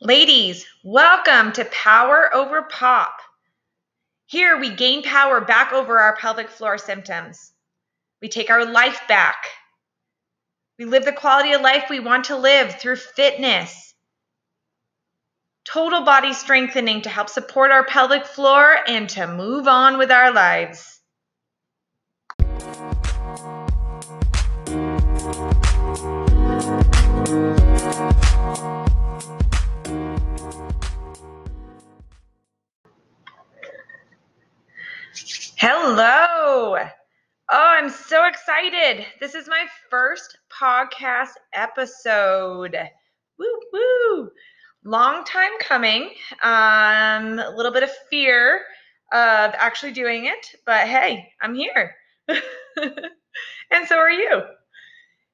Ladies, welcome to Power Over Pop. Here we gain power back over our pelvic floor symptoms. We take our life back. We live the quality of life we want to live through fitness. Total body strengthening to help support our pelvic floor and to move on with our lives. Hello. Oh, I'm so excited. This is my first podcast episode. Woo woo. Long time coming. Um, a little bit of fear of actually doing it, but hey, I'm here. and so are you.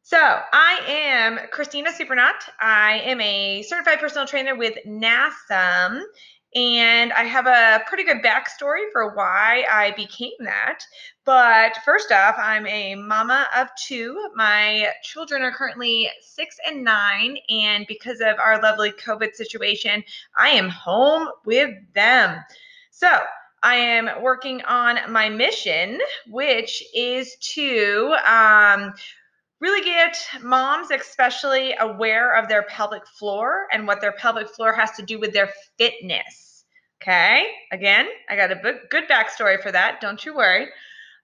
So, I am Christina Supernaut. I am a certified personal trainer with NASM, and I have a pretty good backstory for why I became that. But first off, I'm a mama of two. My children are currently six and nine. And because of our lovely COVID situation, I am home with them. So I am working on my mission, which is to um, really get moms especially aware of their pelvic floor and what their pelvic floor has to do with their fitness Okay, again, I got a good backstory for that. Don't you worry.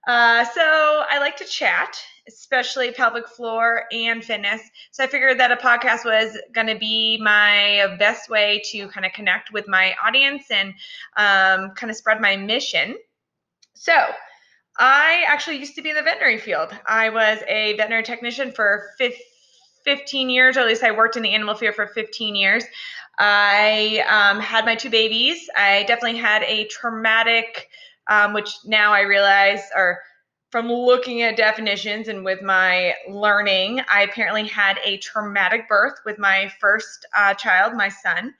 Uh, so I like to chat, especially pelvic floor and fitness. So I figured that a podcast was going to be my best way to kind of connect with my audience and um, kind of spread my mission. So I actually used to be in the veterinary field. I was a veterinary technician for 15 years, or at least I worked in the animal field for 15 years. I um, had my two babies. I definitely had a traumatic, um, which now I realize, or from looking at definitions and with my learning, I apparently had a traumatic birth with my first uh, child, my son.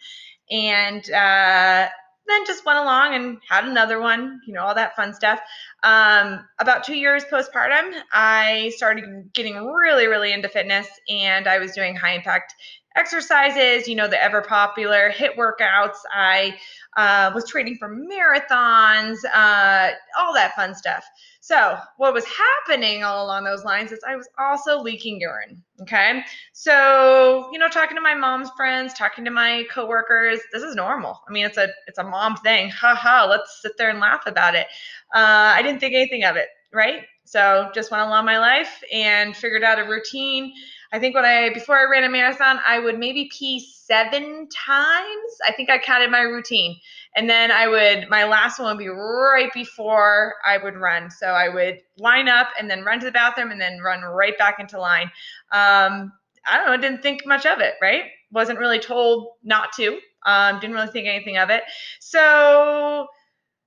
And uh, then just went along and had another one, you know, all that fun stuff. Um, about two years postpartum, I started getting really, really into fitness and I was doing high impact exercises, you know, the ever popular HIIT workouts. I uh, was training for marathons, uh, all that fun stuff. So, what was happening all along those lines is I was also leaking urine. Okay. So, you know, talking to my mom's friends, talking to my coworkers, this is normal. I mean, it's a it's a mom thing. Ha ha, let's sit there and laugh about it. Uh, I didn't think anything of it, right? So just went along my life and figured out a routine. I think when I before I ran a marathon, I would maybe pee seven times. I think I counted my routine. And then I would my last one would be right before I would run. So I would line up and then run to the bathroom and then run right back into line. Um, I don't know, didn't think much of it, right? Wasn't really told not to. Um, didn't really think anything of it. So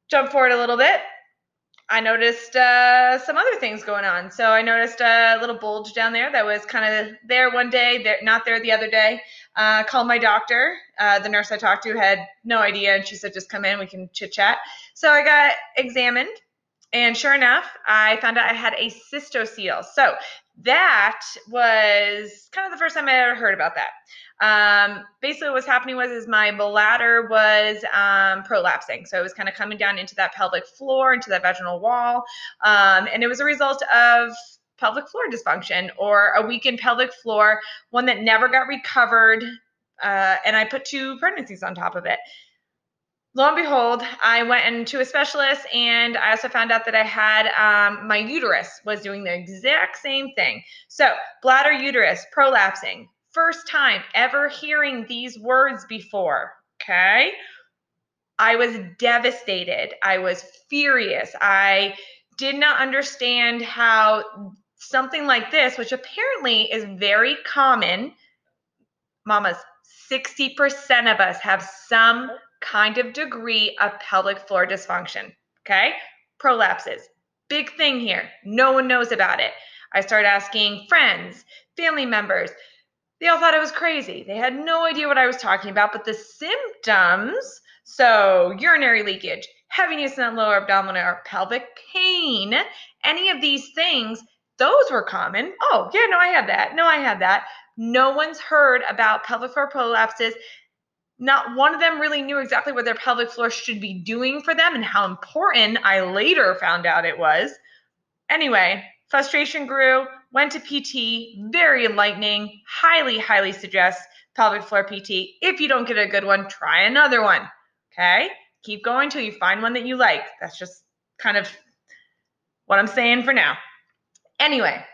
jump forward a little bit. I noticed uh, some other things going on. So I noticed a little bulge down there that was kind of there one day, there, not there the other day. Uh, called my doctor. Uh, the nurse I talked to had no idea, and she said, "Just come in, we can chit chat." So I got examined, and sure enough, I found out I had a cystocele. So that was kind of the first time I ever heard about that. Um, basically, what was happening was is my bladder was um, prolapsing, so it was kind of coming down into that pelvic floor, into that vaginal wall, um, and it was a result of pelvic floor dysfunction or a weakened pelvic floor, one that never got recovered. Uh, and I put two pregnancies on top of it lo and behold, I went into a specialist and I also found out that I had um, my uterus was doing the exact same thing. So, bladder uterus prolapsing. First time ever hearing these words before. Okay. I was devastated. I was furious. I did not understand how something like this, which apparently is very common, mamas, 60% of us have some kind of degree of pelvic floor dysfunction. Okay. Prolapses. Big thing here. No one knows about it. I started asking friends, family members. They all thought I was crazy. They had no idea what I was talking about, but the symptoms so, urinary leakage, heaviness in the lower abdominal or pelvic pain, any of these things, those were common. Oh, yeah, no, I have that. No, I have that. No one's heard about pelvic floor prolapses not one of them really knew exactly what their pelvic floor should be doing for them and how important I later found out it was. Anyway, frustration grew, went to PT, very enlightening. Highly, highly suggest pelvic floor PT. If you don't get a good one, try another one. Okay? Keep going till you find one that you like. That's just kind of what I'm saying for now. Anyway,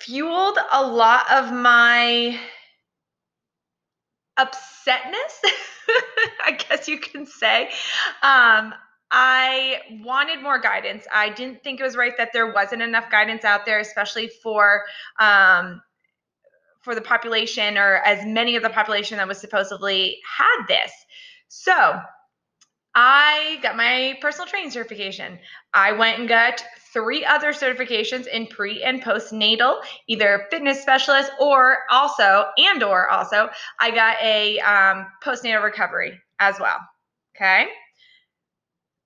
fueled a lot of my upsetness, I guess you can say. Um, I wanted more guidance. I didn't think it was right that there wasn't enough guidance out there, especially for um, for the population or as many of the population that was supposedly had this. So I got my personal training certification. I went and got three other certifications in pre and postnatal, either fitness specialist or also and or also I got a um, postnatal recovery as well. Okay.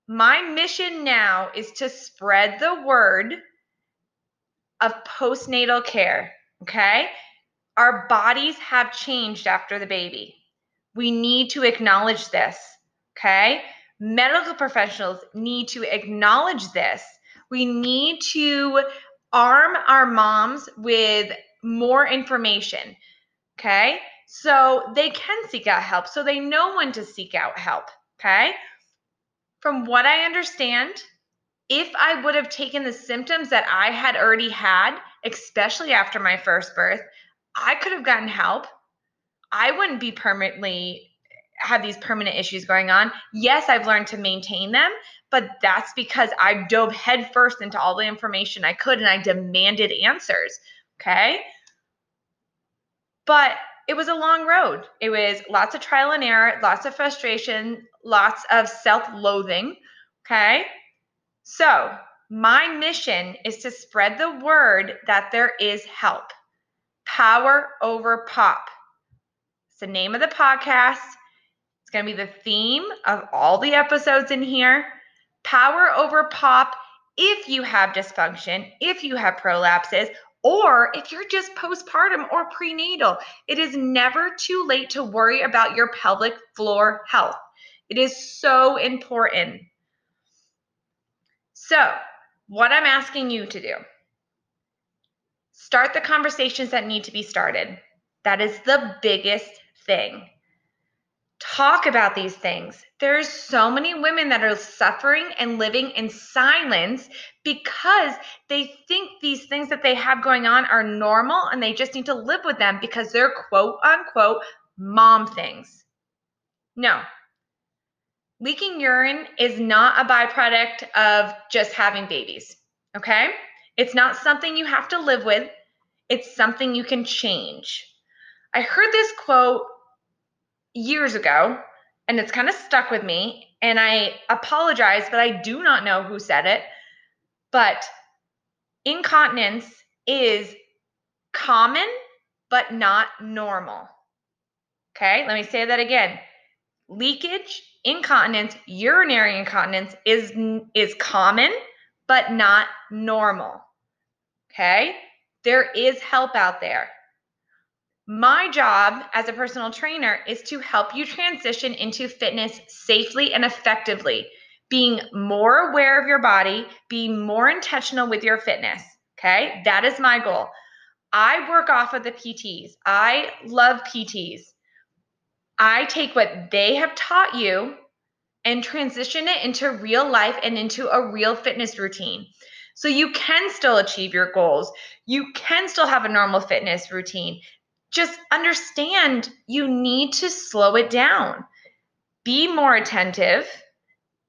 My mission now is to spread the word of postnatal care. Okay. Our bodies have changed after the baby. We need to acknowledge this. Okay. Medical professionals need to acknowledge this we need to arm our moms with more information. Okay. So they can seek out help. So they know when to seek out help. Okay. From what I understand, if I would have taken the symptoms that I had already had, especially after my first birth, I could have gotten help. I wouldn't be permanently have these permanent issues going on. Yes, I've learned to maintain them, but that's because I dove headfirst into all the information I could and I demanded answers. Okay. But it was a long road. It was lots of trial and error, lots of frustration, lots of self loathing. Okay. So, my mission is to spread the word that there is help. Power over pop. It's the name of the podcast going to be the theme of all the episodes in here. Power over pop if you have dysfunction, if you have prolapses, or if you're just postpartum or prenatal. It is never too late to worry about your pelvic floor health. It is so important. So, what I'm asking you to do start the conversations that need to be started. That is the biggest thing talk about these things. There's so many women that are suffering and living in silence because they think these things that they have going on are normal and they just need to live with them because they're quote unquote mom things. No. Leaking urine is not a byproduct of just having babies. Okay? It's not something you have to live with. It's something you can change. I heard this quote years ago, and it's kind of stuck with me. And I apologize, but I do not know who said it. But incontinence is common, but not normal. Okay, let me say that again. Leakage, incontinence, urinary incontinence is is common, but not normal. Okay? There is help out there. My job as a personal trainer is to help you transition into fitness safely and effectively, being more aware of your body, being more intentional with your fitness. Okay, that is my goal. I work off of the PTs. I love PTs. I take what they have taught you and transition it into real life and into a real fitness routine. So you can still achieve your goals. You can still have a normal fitness routine just understand you need to slow it down. Be more attentive.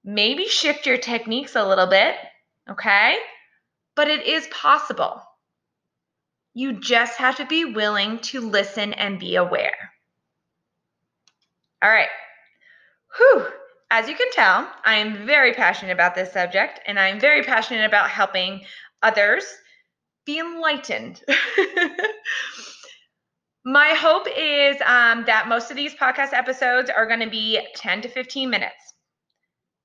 Maybe shift your techniques a little bit, okay? But it is possible. You just have to be willing to listen and be aware. All right. Whew. As you can tell, I am very passionate about this subject and I'm very passionate about helping others be enlightened. My hope is um, that most of these podcast episodes are going to be 10 to 15 minutes.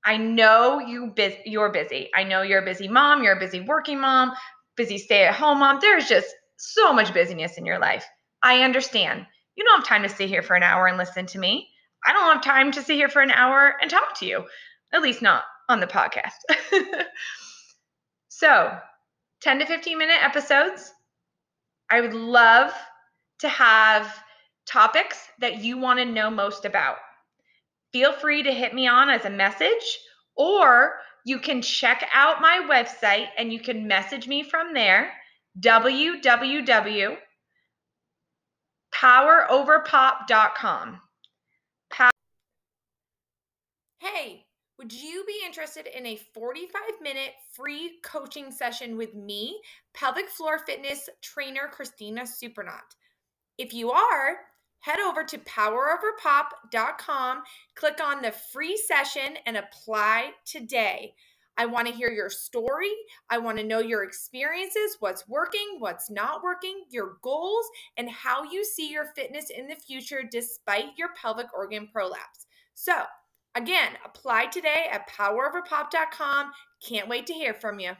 I know you biz- you're busy. I know you're a busy mom, you're a busy working mom, busy stay at home mom. There's just so much busyness in your life. I understand. You don't have time to sit here for an hour and listen to me. I don't have time to sit here for an hour and talk to you, at least not on the podcast. so, 10 to 15 minute episodes. I would love to have topics that you want to know most about. Feel free to hit me on as a message, or you can check out my website and you can message me from there www.poweroverpop.com. Hey, would you be interested in a 45 minute free coaching session with me, pelvic floor fitness trainer Christina Supernaut? If you are, head over to poweroverpop.com, click on the free session, and apply today. I want to hear your story. I want to know your experiences, what's working, what's not working, your goals, and how you see your fitness in the future despite your pelvic organ prolapse. So, again, apply today at poweroverpop.com. Can't wait to hear from you.